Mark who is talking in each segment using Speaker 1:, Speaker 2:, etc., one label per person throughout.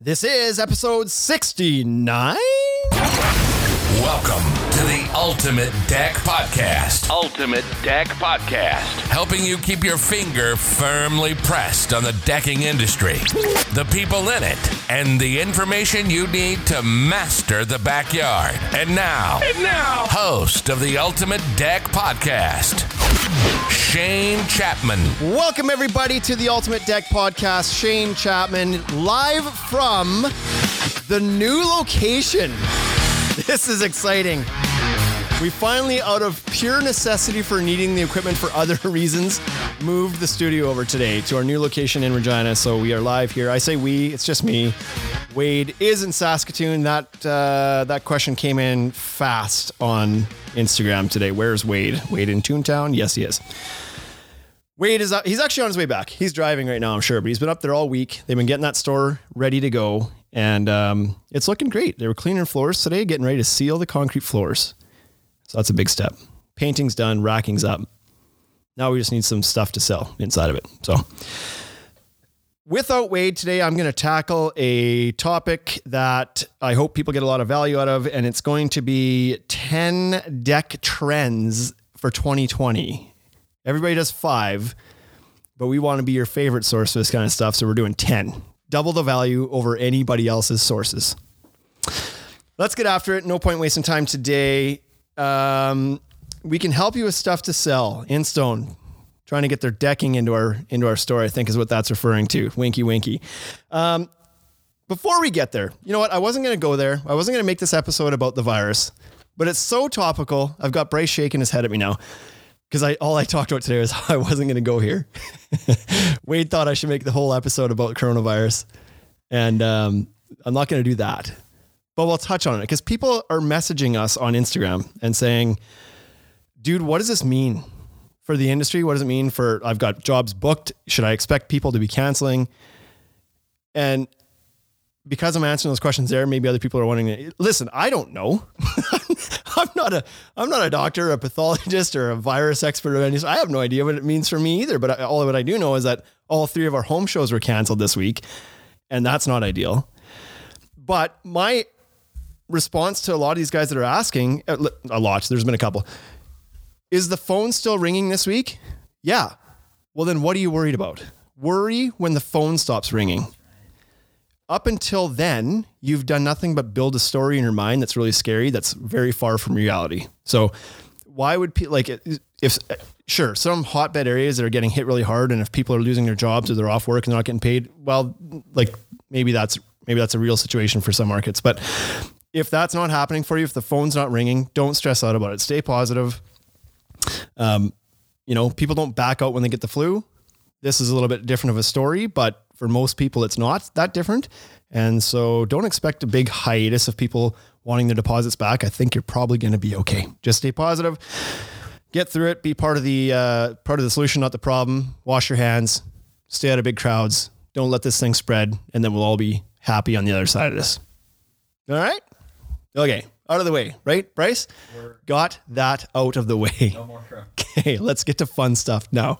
Speaker 1: This is episode 69.
Speaker 2: Welcome to the Ultimate Deck Podcast.
Speaker 3: Ultimate Deck Podcast.
Speaker 2: Helping you keep your finger firmly pressed on the decking industry, the people in it, and the information you need to master the backyard. And now,
Speaker 3: And now,
Speaker 2: host of the Ultimate Deck Podcast, Shane Chapman.
Speaker 1: Welcome, everybody, to the Ultimate Deck Podcast. Shane Chapman, live from the new location. This is exciting. We finally, out of pure necessity for needing the equipment for other reasons, moved the studio over today to our new location in Regina. So we are live here. I say we, it's just me. Wade is in Saskatoon. That uh, that question came in fast on Instagram today. Where's Wade? Wade in Toontown? Yes, he is. Wade is up. He's actually on his way back. He's driving right now, I'm sure, but he's been up there all week. They've been getting that store ready to go, and um, it's looking great. They were cleaning floors today, getting ready to seal the concrete floors. So that's a big step. Painting's done, racking's up. Now we just need some stuff to sell inside of it. So, without Wade today, I'm going to tackle a topic that I hope people get a lot of value out of, and it's going to be 10 deck trends for 2020. Everybody does five, but we want to be your favorite source for this kind of stuff. So we're doing 10. Double the value over anybody else's sources. Let's get after it. No point wasting time today. Um, we can help you with stuff to sell Instone. Trying to get their decking into our into our store, I think is what that's referring to. Winky winky. Um, before we get there, you know what? I wasn't going to go there. I wasn't going to make this episode about the virus, but it's so topical. I've got Bryce shaking his head at me now because I all I talked about today was how I wasn't going to go here. Wade thought I should make the whole episode about coronavirus, and um, I'm not going to do that. But we'll touch on it because people are messaging us on Instagram and saying, "Dude, what does this mean for the industry? What does it mean for I've got jobs booked? Should I expect people to be canceling?" And because I'm answering those questions there, maybe other people are wondering. Listen, I don't know. I'm not a I'm not a doctor, a pathologist, or a virus expert or anything. I have no idea what it means for me either. But all what I do know is that all three of our home shows were canceled this week, and that's not ideal. But my response to a lot of these guys that are asking uh, a lot, there's been a couple. Is the phone still ringing this week? Yeah. Well, then what are you worried about? Worry when the phone stops ringing up until then, you've done nothing but build a story in your mind that's really scary, that's very far from reality. So, why would people like if sure some hotbed areas that are getting hit really hard, and if people are losing their jobs or they're off work and they're not getting paid, well, like maybe that's maybe that's a real situation for some markets. But if that's not happening for you, if the phone's not ringing, don't stress out about it. Stay positive. Um, you know, people don't back out when they get the flu. This is a little bit different of a story, but for most people, it's not that different. And so don't expect a big hiatus of people wanting their deposits back. I think you're probably going to be okay. Just stay positive, get through it, be part of the uh, part of the solution, not the problem. Wash your hands, stay out of big crowds. Don't let this thing spread, and then we'll all be happy on the other side of this. All right. Okay, out of the way, right, Bryce? Got that out of the way. Okay, let's get to fun stuff now.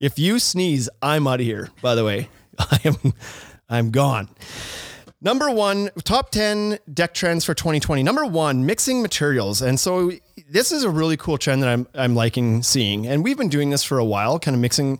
Speaker 1: If you sneeze, I'm out of here. By the way, I am, I'm gone. Number one, top 10 deck trends for 2020. Number one, mixing materials. And so this is a really cool trend that I'm, I'm liking seeing. And we've been doing this for a while, kind of mixing.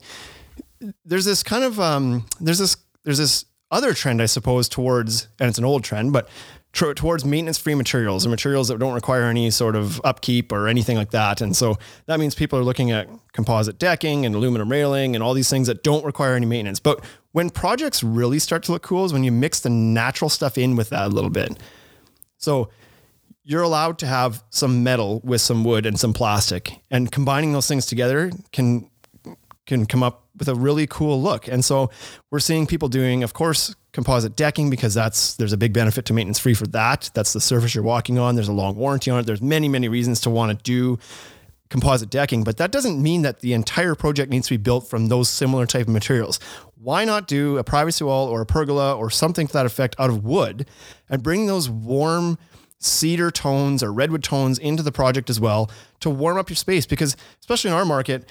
Speaker 1: There's this kind of, um, there's this, there's this other trend, I suppose, towards, and it's an old trend, but tr- towards maintenance free materials and materials that don't require any sort of upkeep or anything like that. And so that means people are looking at composite decking and aluminum railing and all these things that don't require any maintenance. But when projects really start to look cool is when you mix the natural stuff in with that a little bit. So you're allowed to have some metal with some wood and some plastic and combining those things together can can come up with a really cool look. And so we're seeing people doing, of course, composite decking because that's there's a big benefit to maintenance free for that. That's the surface you're walking on. There's a long warranty on it. There's many, many reasons to want to do composite decking, but that doesn't mean that the entire project needs to be built from those similar type of materials. Why not do a privacy wall or a pergola or something to that effect out of wood and bring those warm cedar tones or redwood tones into the project as well to warm up your space? Because especially in our market,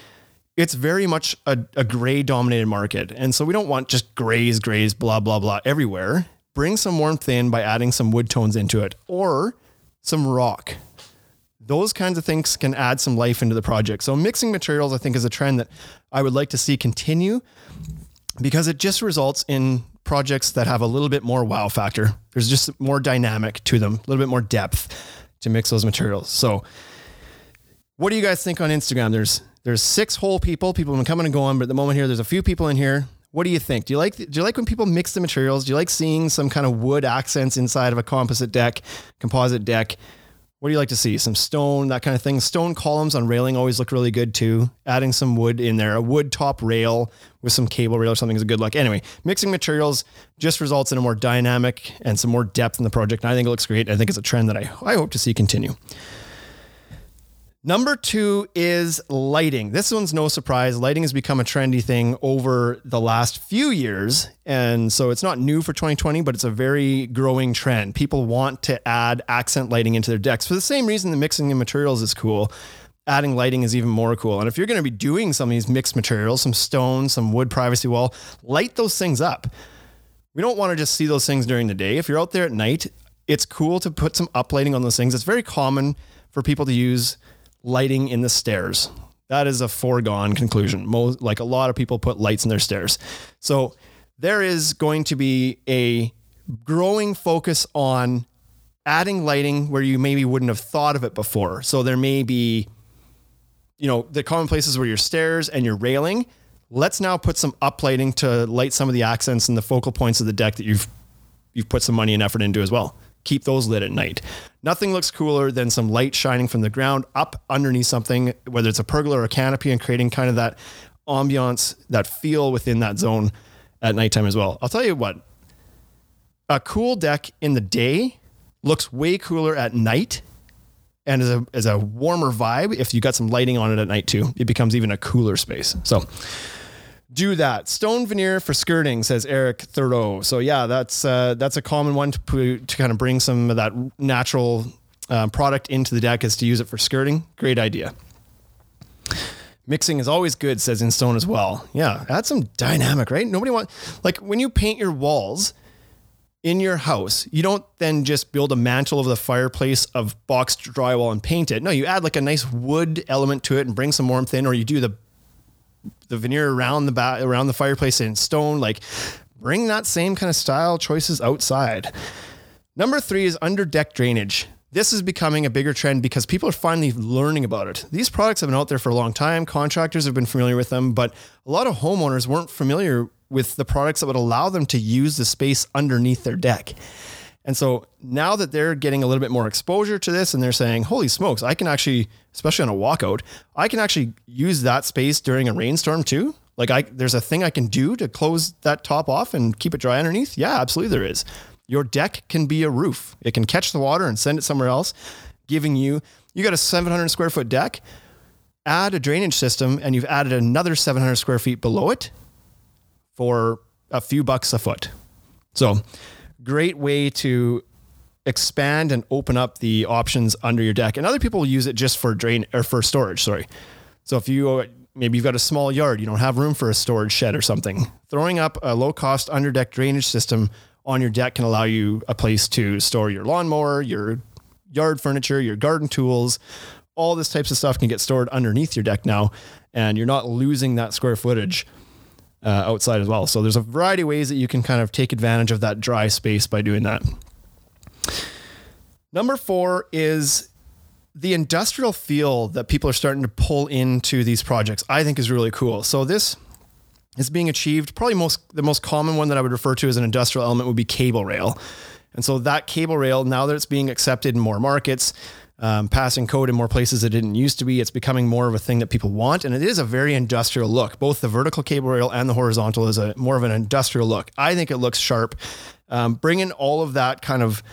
Speaker 1: it's very much a, a gray dominated market. And so we don't want just grays, grays, blah, blah, blah everywhere. Bring some warmth in by adding some wood tones into it or some rock. Those kinds of things can add some life into the project. So mixing materials, I think, is a trend that I would like to see continue because it just results in projects that have a little bit more wow factor. There's just more dynamic to them, a little bit more depth to mix those materials. So what do you guys think on Instagram? There's there's six whole people. People have been coming and going, but at the moment here, there's a few people in here. What do you think? Do you like do you like when people mix the materials? Do you like seeing some kind of wood accents inside of a composite deck, composite deck? What do you like to see? Some stone, that kind of thing. Stone columns on railing always look really good too. Adding some wood in there, a wood top rail with some cable rail or something is a good look. Anyway, mixing materials just results in a more dynamic and some more depth in the project. And I think it looks great. I think it's a trend that I, I hope to see continue. Number two is lighting. This one's no surprise. Lighting has become a trendy thing over the last few years. And so it's not new for 2020, but it's a very growing trend. People want to add accent lighting into their decks for the same reason the mixing of materials is cool. Adding lighting is even more cool. And if you're going to be doing some of these mixed materials, some stone, some wood privacy wall, light those things up. We don't want to just see those things during the day. If you're out there at night, it's cool to put some uplighting on those things. It's very common for people to use lighting in the stairs. That is a foregone conclusion. Most, like a lot of people put lights in their stairs. So there is going to be a growing focus on adding lighting where you maybe wouldn't have thought of it before. So there may be, you know, the common places where your stairs and your railing. Let's now put some uplighting to light some of the accents and the focal points of the deck that you've you've put some money and effort into as well keep those lit at night. Nothing looks cooler than some light shining from the ground up underneath something, whether it's a pergola or a canopy, and creating kind of that ambiance, that feel within that zone at nighttime as well. I'll tell you what, a cool deck in the day looks way cooler at night and as a, as a warmer vibe. If you got some lighting on it at night too, it becomes even a cooler space. So, do that. Stone veneer for skirting, says Eric Thoreau. So yeah, that's uh, that's a common one to put, to kind of bring some of that natural uh, product into the deck is to use it for skirting. Great idea. Mixing is always good, says Instone as well. Yeah, add some dynamic, right? Nobody want like when you paint your walls in your house, you don't then just build a mantle over the fireplace of boxed drywall and paint it. No, you add like a nice wood element to it and bring some warmth in, or you do the the veneer around the ba- around the fireplace in stone. Like bring that same kind of style choices outside. Number three is under deck drainage. This is becoming a bigger trend because people are finally learning about it. These products have been out there for a long time. Contractors have been familiar with them, but a lot of homeowners weren't familiar with the products that would allow them to use the space underneath their deck. And so now that they're getting a little bit more exposure to this and they're saying, holy smokes, I can actually, especially on a walkout, I can actually use that space during a rainstorm too. Like I there's a thing I can do to close that top off and keep it dry underneath. Yeah, absolutely there is. Your deck can be a roof. It can catch the water and send it somewhere else, giving you you got a 700 square foot deck, add a drainage system and you've added another 700 square feet below it for a few bucks a foot. So, great way to expand and open up the options under your deck. And other people use it just for drain or for storage. Sorry. So if you maybe you've got a small yard, you don't have room for a storage shed or something, throwing up a low cost under deck drainage system on your deck can allow you a place to store your lawnmower, your yard furniture, your garden tools. All this types of stuff can get stored underneath your deck now, and you're not losing that square footage uh, outside as well. So there's a variety of ways that you can kind of take advantage of that dry space by doing that. Number four is the industrial feel that people are starting to pull into these projects. I think is really cool. So this is being achieved. Probably most the most common one that I would refer to as an industrial element would be cable rail. And so that cable rail, now that it's being accepted in more markets, um, passing code in more places it didn't used to be. It's becoming more of a thing that people want, and it is a very industrial look. Both the vertical cable rail and the horizontal is a more of an industrial look. I think it looks sharp. Um, bringing all of that kind of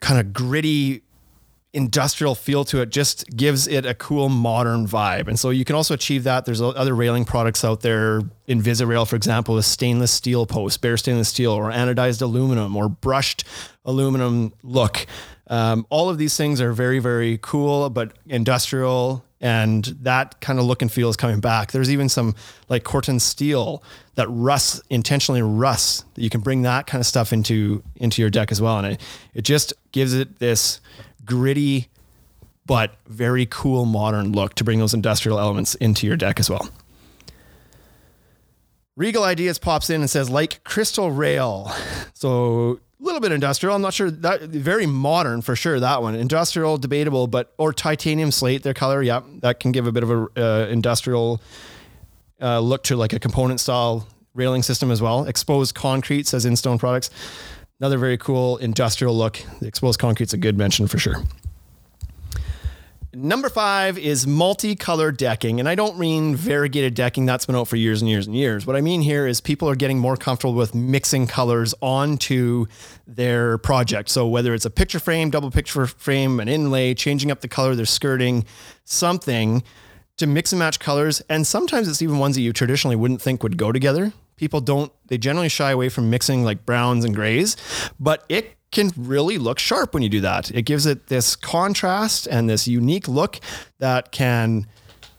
Speaker 1: kind of gritty industrial feel to it just gives it a cool modern vibe. And so you can also achieve that. There's other railing products out there. Invisirail, for example, is stainless steel post, bare stainless steel, or anodized aluminum, or brushed aluminum look. Um, all of these things are very, very cool, but industrial And that kind of look and feel is coming back. There's even some like Corten steel that rusts intentionally rusts that you can bring that kind of stuff into into your deck as well. And it it just gives it this gritty but very cool modern look to bring those industrial elements into your deck as well. Regal Ideas pops in and says, like Crystal Rail. So little bit industrial. I'm not sure that very modern for sure. That one industrial, debatable, but or titanium slate, their color. Yeah, that can give a bit of a uh, industrial uh, look to like a component style railing system as well. Exposed concrete says Instone Products. Another very cool industrial look. The exposed concrete's a good mention for sure. Number five is multicolored decking. And I don't mean variegated decking. That's been out for years and years and years. What I mean here is people are getting more comfortable with mixing colors onto their project. So whether it's a picture frame, double picture frame, an inlay, changing up the color their skirting, something to mix and match colors. And sometimes it's even ones that you traditionally wouldn't think would go together. People don't, they generally shy away from mixing like browns and grays, but it can really look sharp when you do that. It gives it this contrast and this unique look that can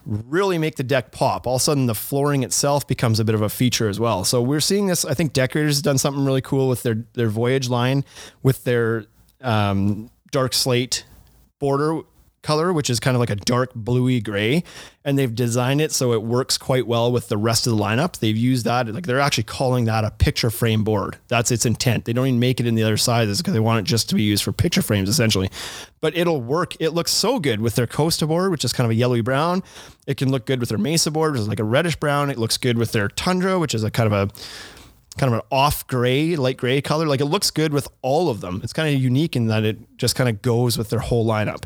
Speaker 1: really make the deck pop. All of a sudden, the flooring itself becomes a bit of a feature as well. So we're seeing this. I think Deckorators has done something really cool with their their Voyage line with their um, dark slate border color, which is kind of like a dark bluey gray. And they've designed it so it works quite well with the rest of the lineup. They've used that, like they're actually calling that a picture frame board. That's its intent. They don't even make it in the other sizes because they want it just to be used for picture frames essentially. But it'll work. It looks so good with their Costa board, which is kind of a yellowy brown. It can look good with their Mesa board, which is like a reddish brown. It looks good with their Tundra, which is a kind of a kind of an off gray, light gray color. Like it looks good with all of them. It's kind of unique in that it just kind of goes with their whole lineup.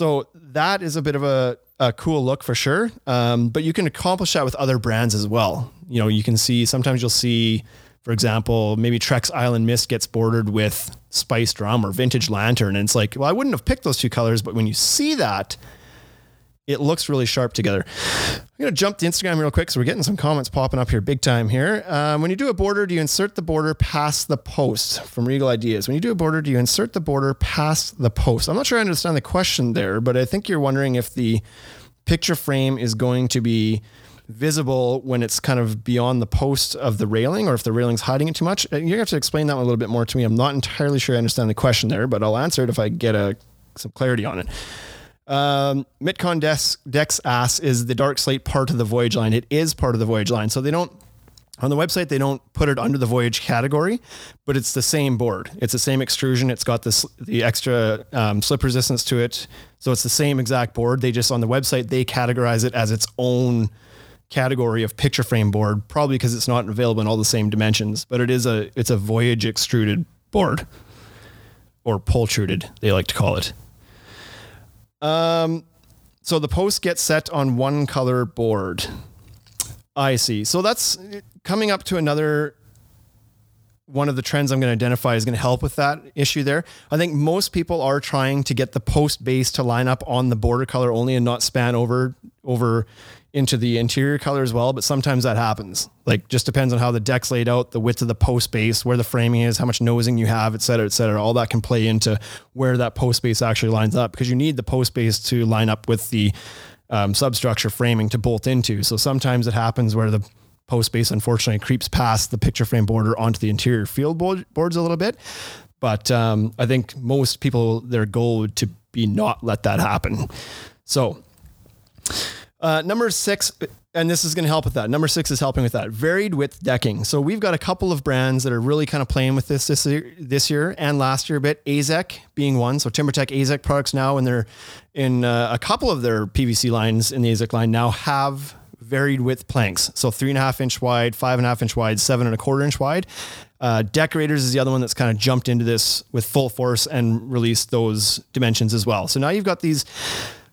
Speaker 1: So that is a bit of a, a cool look for sure. Um, but you can accomplish that with other brands as well. You know, you can see sometimes you'll see, for example, maybe Trex Island Mist gets bordered with Spiced Rum or Vintage Lantern. And it's like, well, I wouldn't have picked those two colors, but when you see that, it looks really sharp together. I'm going to jump to Instagram real quick. So we're getting some comments popping up here big time here. Um, when you do a border, do you insert the border past the post from Regal Ideas? When you do a border, do you insert the border past the post? I'm not sure I understand the question there, but I think you're wondering if the picture frame is going to be visible when it's kind of beyond the post of the railing or if the railing's hiding it too much. Uh, You're going to have to explain that one a little bit more to me. I'm not entirely sure I understand the question there, but I'll answer it if I get a, some clarity on it. Um, Mitcon Dex, Dex Ass is the dark slate part of the Voyage line. It is part of the Voyage line. So they don't, on the website, they don't put it under the Voyage category, but it's the same board. It's the same extrusion. It's got this, the extra um, slip resistance to it. So it's the same exact board. They just, on the website, they categorize it as its own category of picture frame board, probably because it's not available in all the same dimensions, but it is a, it's a Voyage extruded board or pultruded, they like to call it. Um, so the post gets set on one color board. I see. So that's coming up to another one of the trends I'm going to identify is going to help with that issue there. I think most people are trying to get the post base to line up on the border color only and not span over over into the interior color as well, but sometimes that happens. Like just depends on how the deck's laid out, the width of the post base, where the framing is, how much nosing you have, et cetera, et cetera. All that can play into where that post base actually lines up because you need the post base to line up with the um, substructure framing to bolt into. So sometimes it happens where the post base unfortunately creeps past the picture frame border onto the interior field board, boards a little bit. But um, I think most people, their goal would to be not let that happen. So uh, number six, and this is going to help with that. Number six is helping with that. Varied width decking. So we've got a couple of brands that are really kind of playing with this this year, this year and last year a bit. Azek being one. So TimberTech Azek products now, and they're in uh, a couple of their PVC lines in the Azek line now have varied width planks. So three and a half inch wide, five and a half inch wide, seven and a quarter inch wide. Uh, Deckorators is the other one that's kind of jumped into this with full force and released those dimensions as well. So now you've got these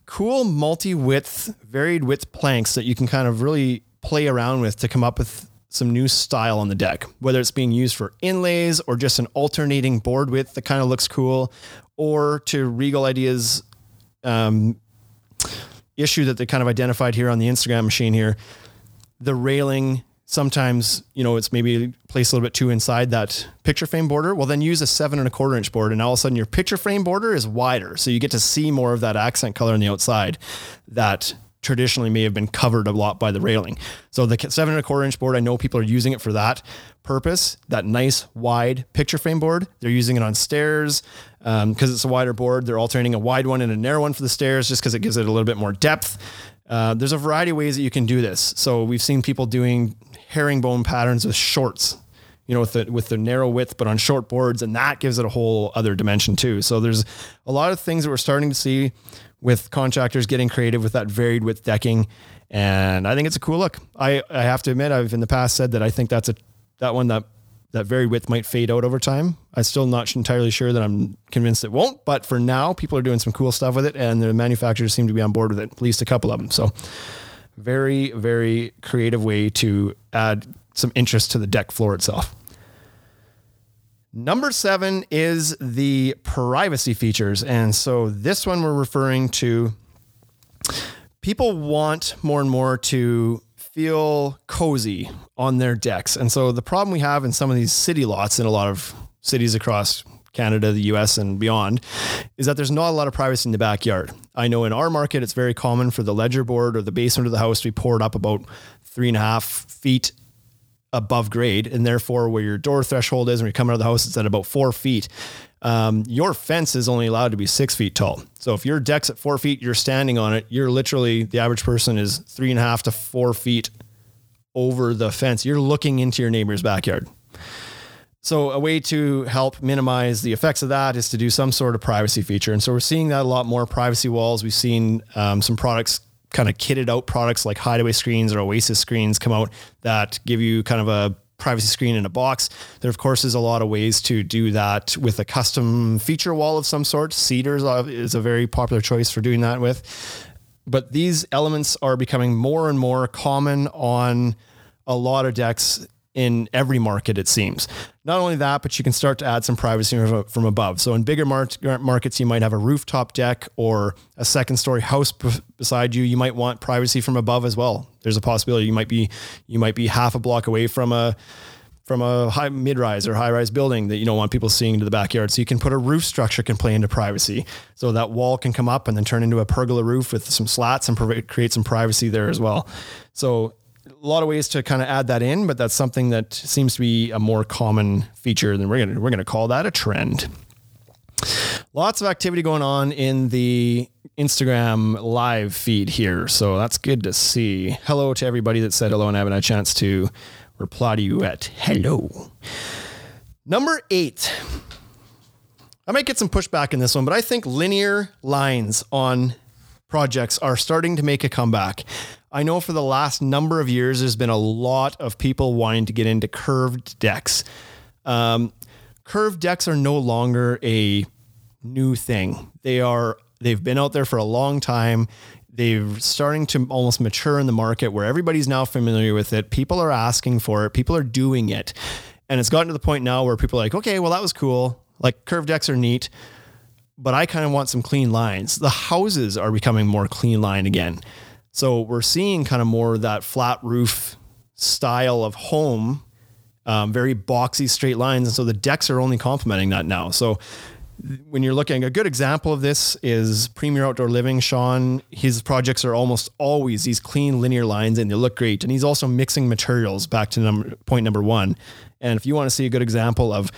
Speaker 1: cool multi-width, varied width planks that you can kind of really play around with to come up with some new style on the deck, whether it's being used for inlays or just an alternating board width that kind of looks cool, or to Regal Ideas um, issue that they kind of identified here on the Instagram machine here, the railing sometimes you know it's maybe placed a little bit too inside that picture frame border. Well then use a seven and a quarter inch board and all of a sudden your picture frame border is wider. So you get to see more of that accent color on the outside that traditionally may have been covered a lot by the railing. So the seven and a quarter inch board i know people are using it for that purpose that nice wide picture frame board. They're using it on stairs because um, it's a wider board. They're alternating a wide one and a narrow one for the stairs just because it gives it a little bit more depth uh, there's a variety of ways that you can do this. So we've seen people doing herringbone patterns with shorts, you know, with the with the narrow width, but on short boards, and that gives it a whole other dimension too. So there's a lot of things that we're starting to see with contractors getting creative with that varied width decking, and I think it's a cool look. I I have to admit, I've in the past said that I think that's a that one that that very width might fade out over time. I'm still not entirely sure that I'm convinced it won't, but for now, people are doing some cool stuff with it, and the manufacturers seem to be on board with it, at least a couple of them. So very, very creative way to add some interest to the deck floor itself. Number seven is the privacy features. And so this one we're referring to people want more and more to feel cozy on their decks. And so the problem we have in some of these city lots in a lot of cities across Canada, the US, and beyond, is that there's not a lot of privacy in the backyard. I know in our market, it's very common for the ledger board or the basement of the house to be poured up about three and a half feet above grade. And therefore, where your door threshold is when you come out of the house, it's at about four feet. Um, your fence is only allowed to be six feet tall. So if your deck's at four feet, you're standing on it, you're literally, the average person is three and a half to four feet over the fence. You're looking into your neighbor's backyard. So a way to help minimize the effects of that is to do some sort of privacy feature. And so we're seeing that a lot more privacy walls. We've seen um, some products kind of kitted out products like hideaway screens or oasis screens come out that give you kind of a privacy screen in a box. There, of course, is a lot of ways to do that with a custom feature wall of some sort. Cedars is a very popular choice for doing that with. But these elements are becoming more and more common on a lot of decks in every market, it seems. Not only that, but you can start to add some privacy from above. So in bigger mar- markets, you might have a rooftop deck or a second story house b- beside you. You might want privacy from above as well. There's a possibility you might be you might be half a block away from a from a high mid-rise or high-rise building that you don't want people seeing into the backyard. So you can put a roof structure can play into privacy. So that wall can come up and then turn into a pergola roof with some slats and create some privacy there as well. So a lot of ways to kind of add that in, but that's something that seems to be a more common feature. And we're gonna we're gonna call that a trend. Lots of activity going on in the Instagram live feed here, so that's good to see. Hello to everybody that said hello and haven't had a chance to reply to you at hello. Number eight. I might get some pushback in this one, but I think linear lines on projects are starting to make a comeback. I know for the last number of years, there's been a lot of people wanting to get into curved decks. Um, curved decks are no longer a new thing. They are they've been out there for a long time. They're starting to almost mature in the market where everybody's now familiar with it. People are asking for it. People are doing it. And it's gotten to the point now where people are like, okay, well, that was cool. Like curved decks are neat, but I kind of want some clean lines. The houses are becoming more clean line again. So we're seeing kind of more that flat roof style of home, um, very boxy straight lines. And so the decks are only complementing that now. So when you're looking, a good example of this is Premier Outdoor Living. Sean, his projects are almost always these clean linear lines and they look great. And he's also mixing materials back to number, point number one. And if you want to see a good example of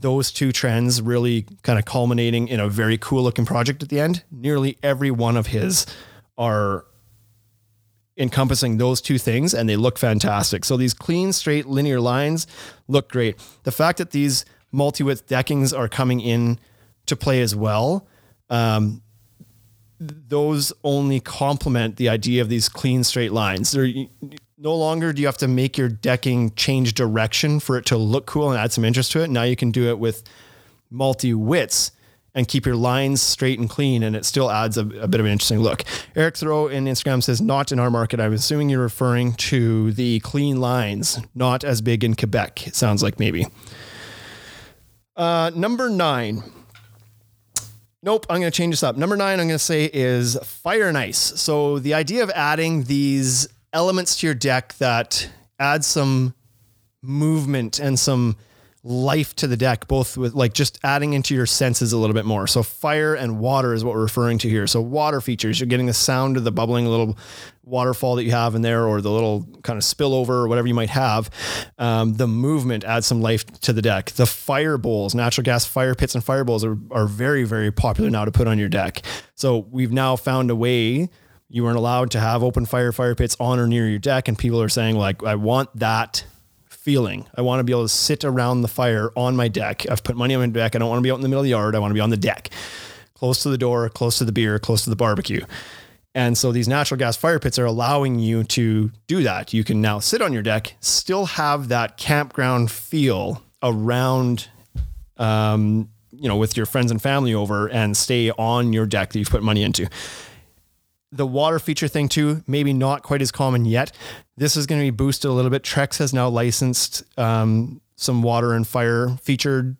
Speaker 1: those two trends really kind of culminating in a very cool looking project at the end, nearly every one of his are encompassing those two things and they look fantastic. So these clean, straight, linear lines look great. The fact that these multi-width deckings are coming in to play as well, um, those only complement the idea of these clean, straight lines. They're, no longer do you have to make your decking change direction for it to look cool and add some interest to it. Now you can do it with multi widths and keep your lines straight and clean, and it still adds a, a, bit of an interesting look. Eric Thoreau in Instagram says, not in our market. I'm assuming you're referring to the clean lines, not as big in Quebec, it sounds like maybe. Uh, number nine. Nope, I'm going to change this up. Number nine, I'm going to say is fire and ice. So the idea of adding these elements to your deck that add some movement and some life to the deck, both with like just adding into your senses a little bit more. So fire and water is what we're referring to here. So water features, you're getting the sound of the bubbling little waterfall that you have in there, or the little kind of spillover or whatever you might have. Um, the movement adds some life to the deck. The fire bowls, natural gas fire pits and fire bowls are, are very, very popular now to put on your deck. So we've now found a way you weren't allowed to have open fire fire pits on or near your deck. And people are saying like i want that feeling. I want to be able to sit around the fire on my deck. I've put money on my deck. I don't want to be out in the middle of the yard. I want to be on the deck. Close to the door close to the beer close to the barbecue. And so these natural gas fire pits are allowing you to do that. You can now sit on your deck still have that campground feel around um, you know with your friends and family over and stay on your deck that you've put money into the water feature thing too, maybe not quite as common yet. This is going to be boosted a little bit. Trex has now licensed um, some water and fire featured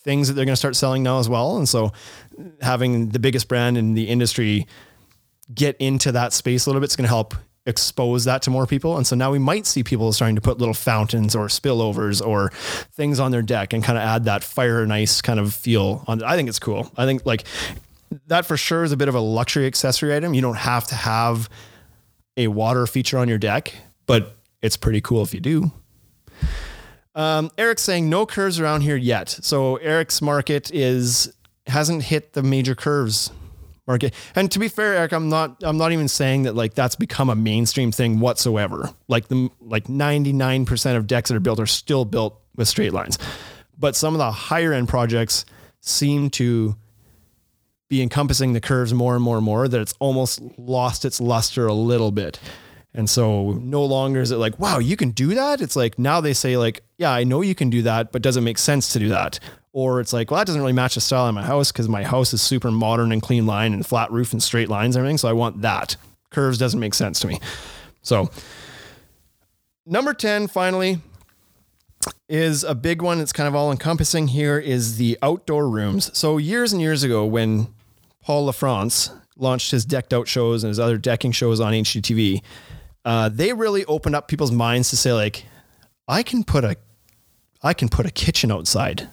Speaker 1: things that they're going to start selling now as well. And so having the biggest brand in the industry get into that space a little bit is going to help expose that to more people. And so now we might see people starting to put little fountains or spillovers or things on their deck and kind of add that fire and ice kind of feel on. I think it's cool. I think like that for sure is a bit of a luxury accessory item. You don't have to have a water feature on your deck, but it's pretty cool if you do. Um, Eric's saying no curves around here yet. So Eric's market is hasn't hit the major curves market. And to be fair, Eric, I'm not I'm not even saying that like that's become a mainstream thing whatsoever. Like the like 99% of decks that are built are still built with straight lines. But some of the higher end projects seem to be encompassing the curves more and more and more that it's almost lost its luster a little bit. And so no longer is it like, wow, you can do that. It's like now they say like, yeah, I know you can do that, but does it make sense to do that? Or it's like, well, that doesn't really match the style of my house because my house is super modern and clean line and flat roof and straight lines and everything. So I want that. Curves doesn't make sense to me. So number 10, finally, is a big one. It's kind of all encompassing here is the outdoor rooms. So years and years ago when Paul LaFrance launched his decked out shows and his other decking shows on HGTV, uh, they really opened up people's minds to say like, I can put a, I can put a kitchen outside.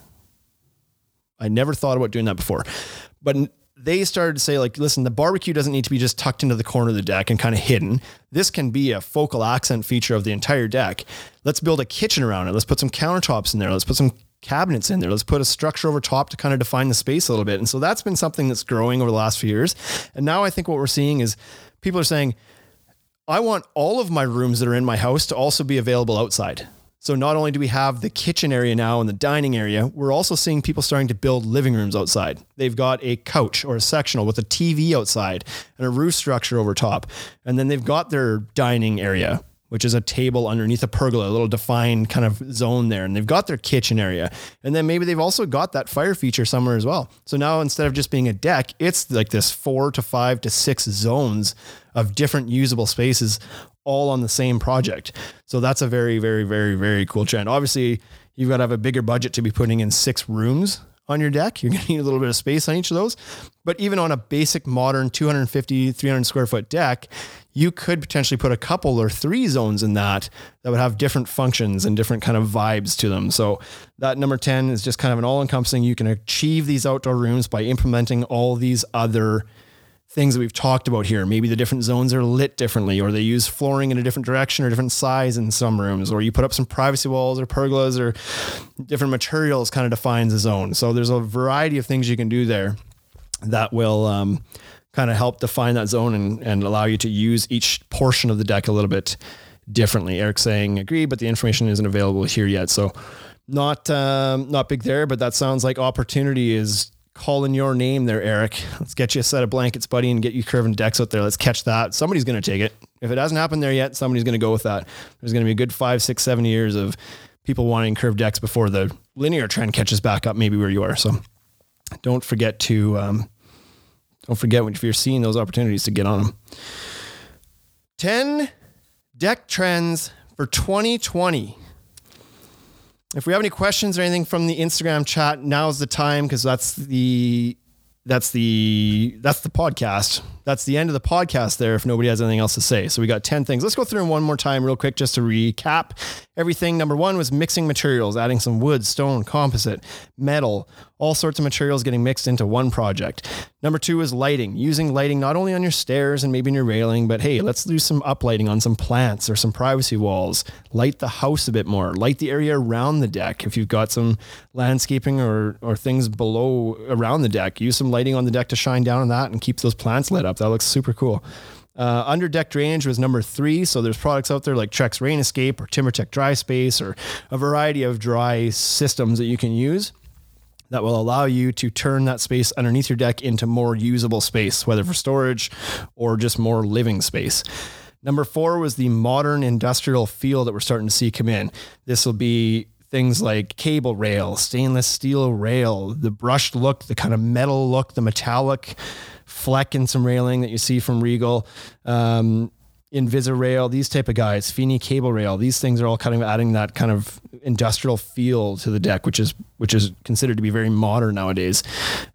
Speaker 1: I never thought about doing that before, but they started to say like, listen, the barbecue doesn't need to be just tucked into the corner of the deck and kind of hidden. This can be a focal accent feature of the entire deck. Let's build a kitchen around it. Let's put some countertops in there. Let's put some cabinets in there. Let's put a structure over top to kind of define the space a little bit. And so that's been something that's growing over the last few years. And now I think what we're seeing is people are saying, I want all of my rooms that are in my house to also be available outside. So not only do we have the kitchen area now and the dining area, we're also seeing people starting to build living rooms outside. They've got a couch or a sectional with a TV outside and a roof structure over top. And then they've got their dining area which is a table underneath a pergola, a little defined kind of zone there. And they've got their kitchen area. And then maybe they've also got that fire feature somewhere as well. So now instead of just being a deck, it's like this four to five to six zones of different usable spaces all on the same project. So that's a very, very, very, very cool trend. Obviously, you've got to have a bigger budget to be putting in six rooms on your deck. You're going to need a little bit of space on each of those. But even on a basic modern 250, 300 square foot deck, you could potentially put a couple or three zones in that that would have different functions and different kind of vibes to them. So that number 10 is just kind of an all encompassing. You can achieve these outdoor rooms by implementing all these other things that we've talked about here. Maybe the different zones are lit differently, or they use flooring in a different direction or different size in some rooms, or you put up some privacy walls or pergolas or different materials kind of defines a zone. So there's a variety of things you can do there that will um, kind of help define that zone and, and allow you to use each portion of the deck a little bit differently. Eric saying agree, but the information isn't available here yet. So not um, not big there, but that sounds like opportunity is calling your name there, Eric. Let's get you a set of blankets, buddy, and get you curving decks out there. Let's catch that. Somebody's to take it. If it hasn't happened there yet, somebody's to go with that. There's to be a good five, six, seven years of people wanting curved decks before the linear trend catches back up, maybe where you are. So don't forget to um, don't forget if you're seeing those opportunities to get on them. 10 deck trends for 2020. If we have any questions or anything from the Instagram chat, now's the time because that's the that's the that's the podcast. That's the end of the podcast there if nobody has anything else to say. So we got 10 things. Let's go through them one more time, real quick, just to recap everything. Number one was mixing materials, adding some wood, stone, composite, metal, all sorts of materials getting mixed into one project. Number two is lighting, using lighting not only on your stairs and maybe in your railing, but hey, let's do some uplighting on some plants or some privacy walls. Light the house a bit more, light the area around the deck. If you've got some landscaping or, or things below around the deck, use some lighting on the deck to shine down on that and keep those plants lit up. That looks super cool. Uh, under deck drainage was number three. So there's products out there like Trex Rain Escape or TimberTech Dry Space or a variety of dry systems that you can use that will allow you to turn that space underneath your deck into more usable space, whether for storage or just more living space. Number four was the modern industrial feel that we're starting to see come in. This will be things like cable rail, stainless steel rail, the brushed look, the kind of metal look, the metallic fleck in some railing that you see from Regal. Um, Invisirail, these type of guys, Feeney Cable Rail, these things are all kind of adding that kind of industrial feel to the deck, which is which is considered to be very modern nowadays.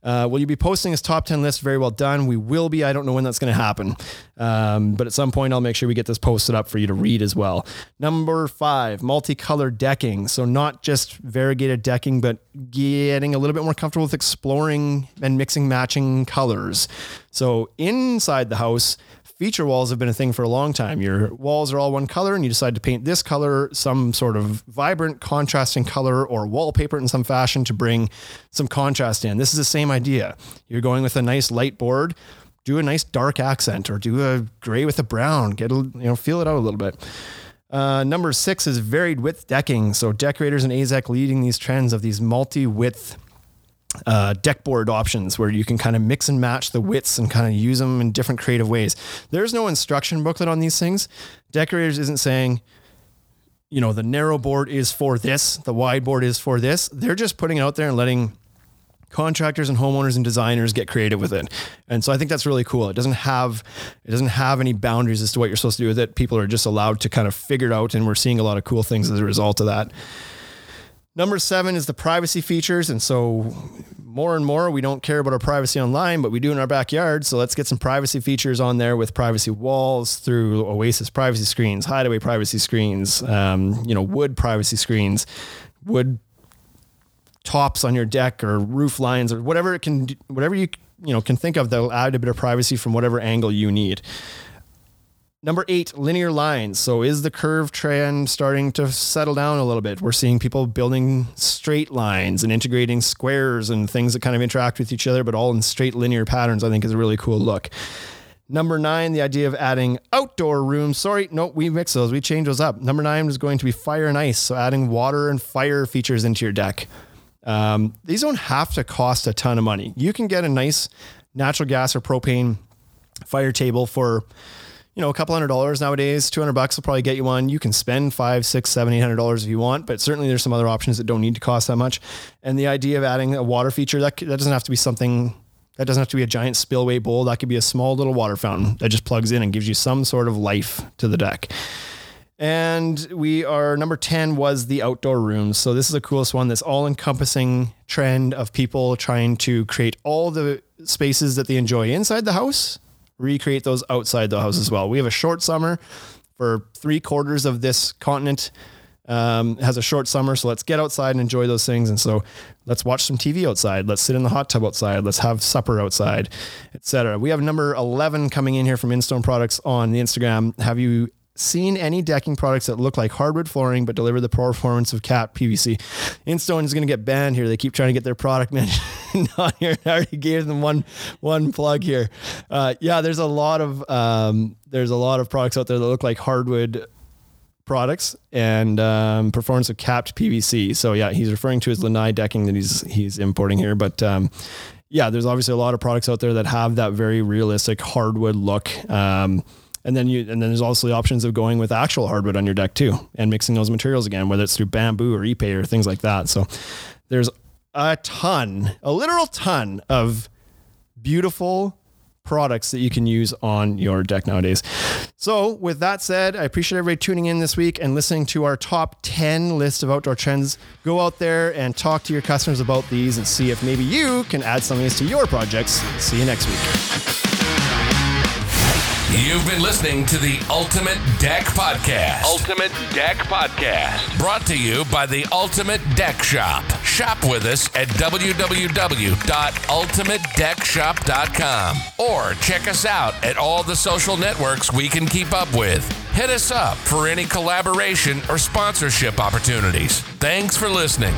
Speaker 1: Uh, will you be posting this top ten list? Very well done. We will be. I don't know when that's going to happen, um, but at some point I'll make sure we get this posted up for you to read as well. Number five, multicolored decking. So not just variegated decking, but getting a little bit more comfortable with exploring and mixing matching colors. So inside the house feature walls have been a thing for a long time. Your walls are all one color and you decide to paint this color, some sort of vibrant contrasting color or wallpaper in some fashion to bring some contrast in. This is the same idea. You're going with a nice light board, do a nice dark accent or do a gray with a brown, get a, you know, feel it out a little bit. Uh, number six is varied width decking. So Deckorators and AZEK leading these trends of these multi width uh, deck board options where you can kind of mix and match the widths and kind of use them in different creative ways. There's no instruction booklet on these things. Deckorators isn't saying, you know, the narrow board is for this, the wide board is for this. They're just putting it out there and letting contractors and homeowners and designers get creative with it. And so I think that's really cool. It doesn't have it doesn't have any boundaries as to what you're supposed to do with it. People are just allowed to kind of figure it out and we're seeing a lot of cool things as a result of that. Number seven is the privacy features. And so, more and more, we don't care about our privacy online, but we do in our backyard. So, let's get some privacy features on there with privacy walls through Oasis privacy screens, hideaway privacy screens, um, you know, wood privacy screens, wood tops on your deck or roof lines or whatever it can, whatever you, you know, can think of that'll add a bit of privacy from whatever angle you need. Number eight, linear lines. So is the curve trend starting to settle down a little bit? We're seeing people building straight lines and integrating squares and things that kind of interact with each other, but all in straight linear patterns, I think is a really cool look. Number nine, the idea of adding outdoor rooms. Sorry, no, we mix those. We change those up. Number nine is going to be fire and ice. So adding water and fire features into your deck. Um, these don't have to cost a ton of money. You can get a nice natural gas or propane fire table for you know, a couple hundred dollars nowadays, 200 bucks will probably get you one. You can spend five, six, seven, eight hundred dollars if you want, but certainly there's some other options that don't need to cost that much. And the idea of adding a water feature that, that doesn't have to be something that doesn't have to be a giant spillway bowl. That could be a small little water fountain that just plugs in and gives you some sort of life to the deck. And we are number 10 was the outdoor rooms. So this is the coolest one, this all encompassing trend of people trying to create all the spaces that they enjoy inside the house recreate those outside the house as well. We have a short summer for three quarters of this continent. Um, has a short summer, so let's get outside and enjoy those things. And so let's watch some TV outside. Let's sit in the hot tub outside. Let's have supper outside, etc. We have number 11 coming in here from Instone Products on the Instagram. Have you seen any decking products that look like hardwood flooring but deliver the performance of capped PVC. Instone is going to get banned here. They keep trying to get their product mentioned on here. I already gave them one one plug here. Uh, yeah, there's a lot of um, there's a lot of products out there that look like hardwood products and um, performance of capped PVC. So yeah, he's referring to his lanai decking that he's he's importing here, but. Um, yeah, there's obviously a lot of products out there that have that very realistic hardwood look. Um, and then you and then there's also the options of going with actual hardwood on your deck too and mixing those materials again, whether it's through bamboo or ipe or things like that. So there's a ton, a literal ton of beautiful products that you can use on your deck nowadays. So, with that said, I appreciate everybody tuning in this week and listening to our top 10 list of outdoor trends. Go out there and talk to your customers about these and see if maybe you can add some of these to your projects. See you next week.
Speaker 2: You've been listening to the Ultimate Deck Podcast.
Speaker 3: Ultimate Deck Podcast.
Speaker 2: Brought to you by the Ultimate Deck Shop. Shop with us at www.ultimatedeckshop.com or check us out at all the social networks we can keep up with. Hit us up for any collaboration or sponsorship opportunities. Thanks for listening.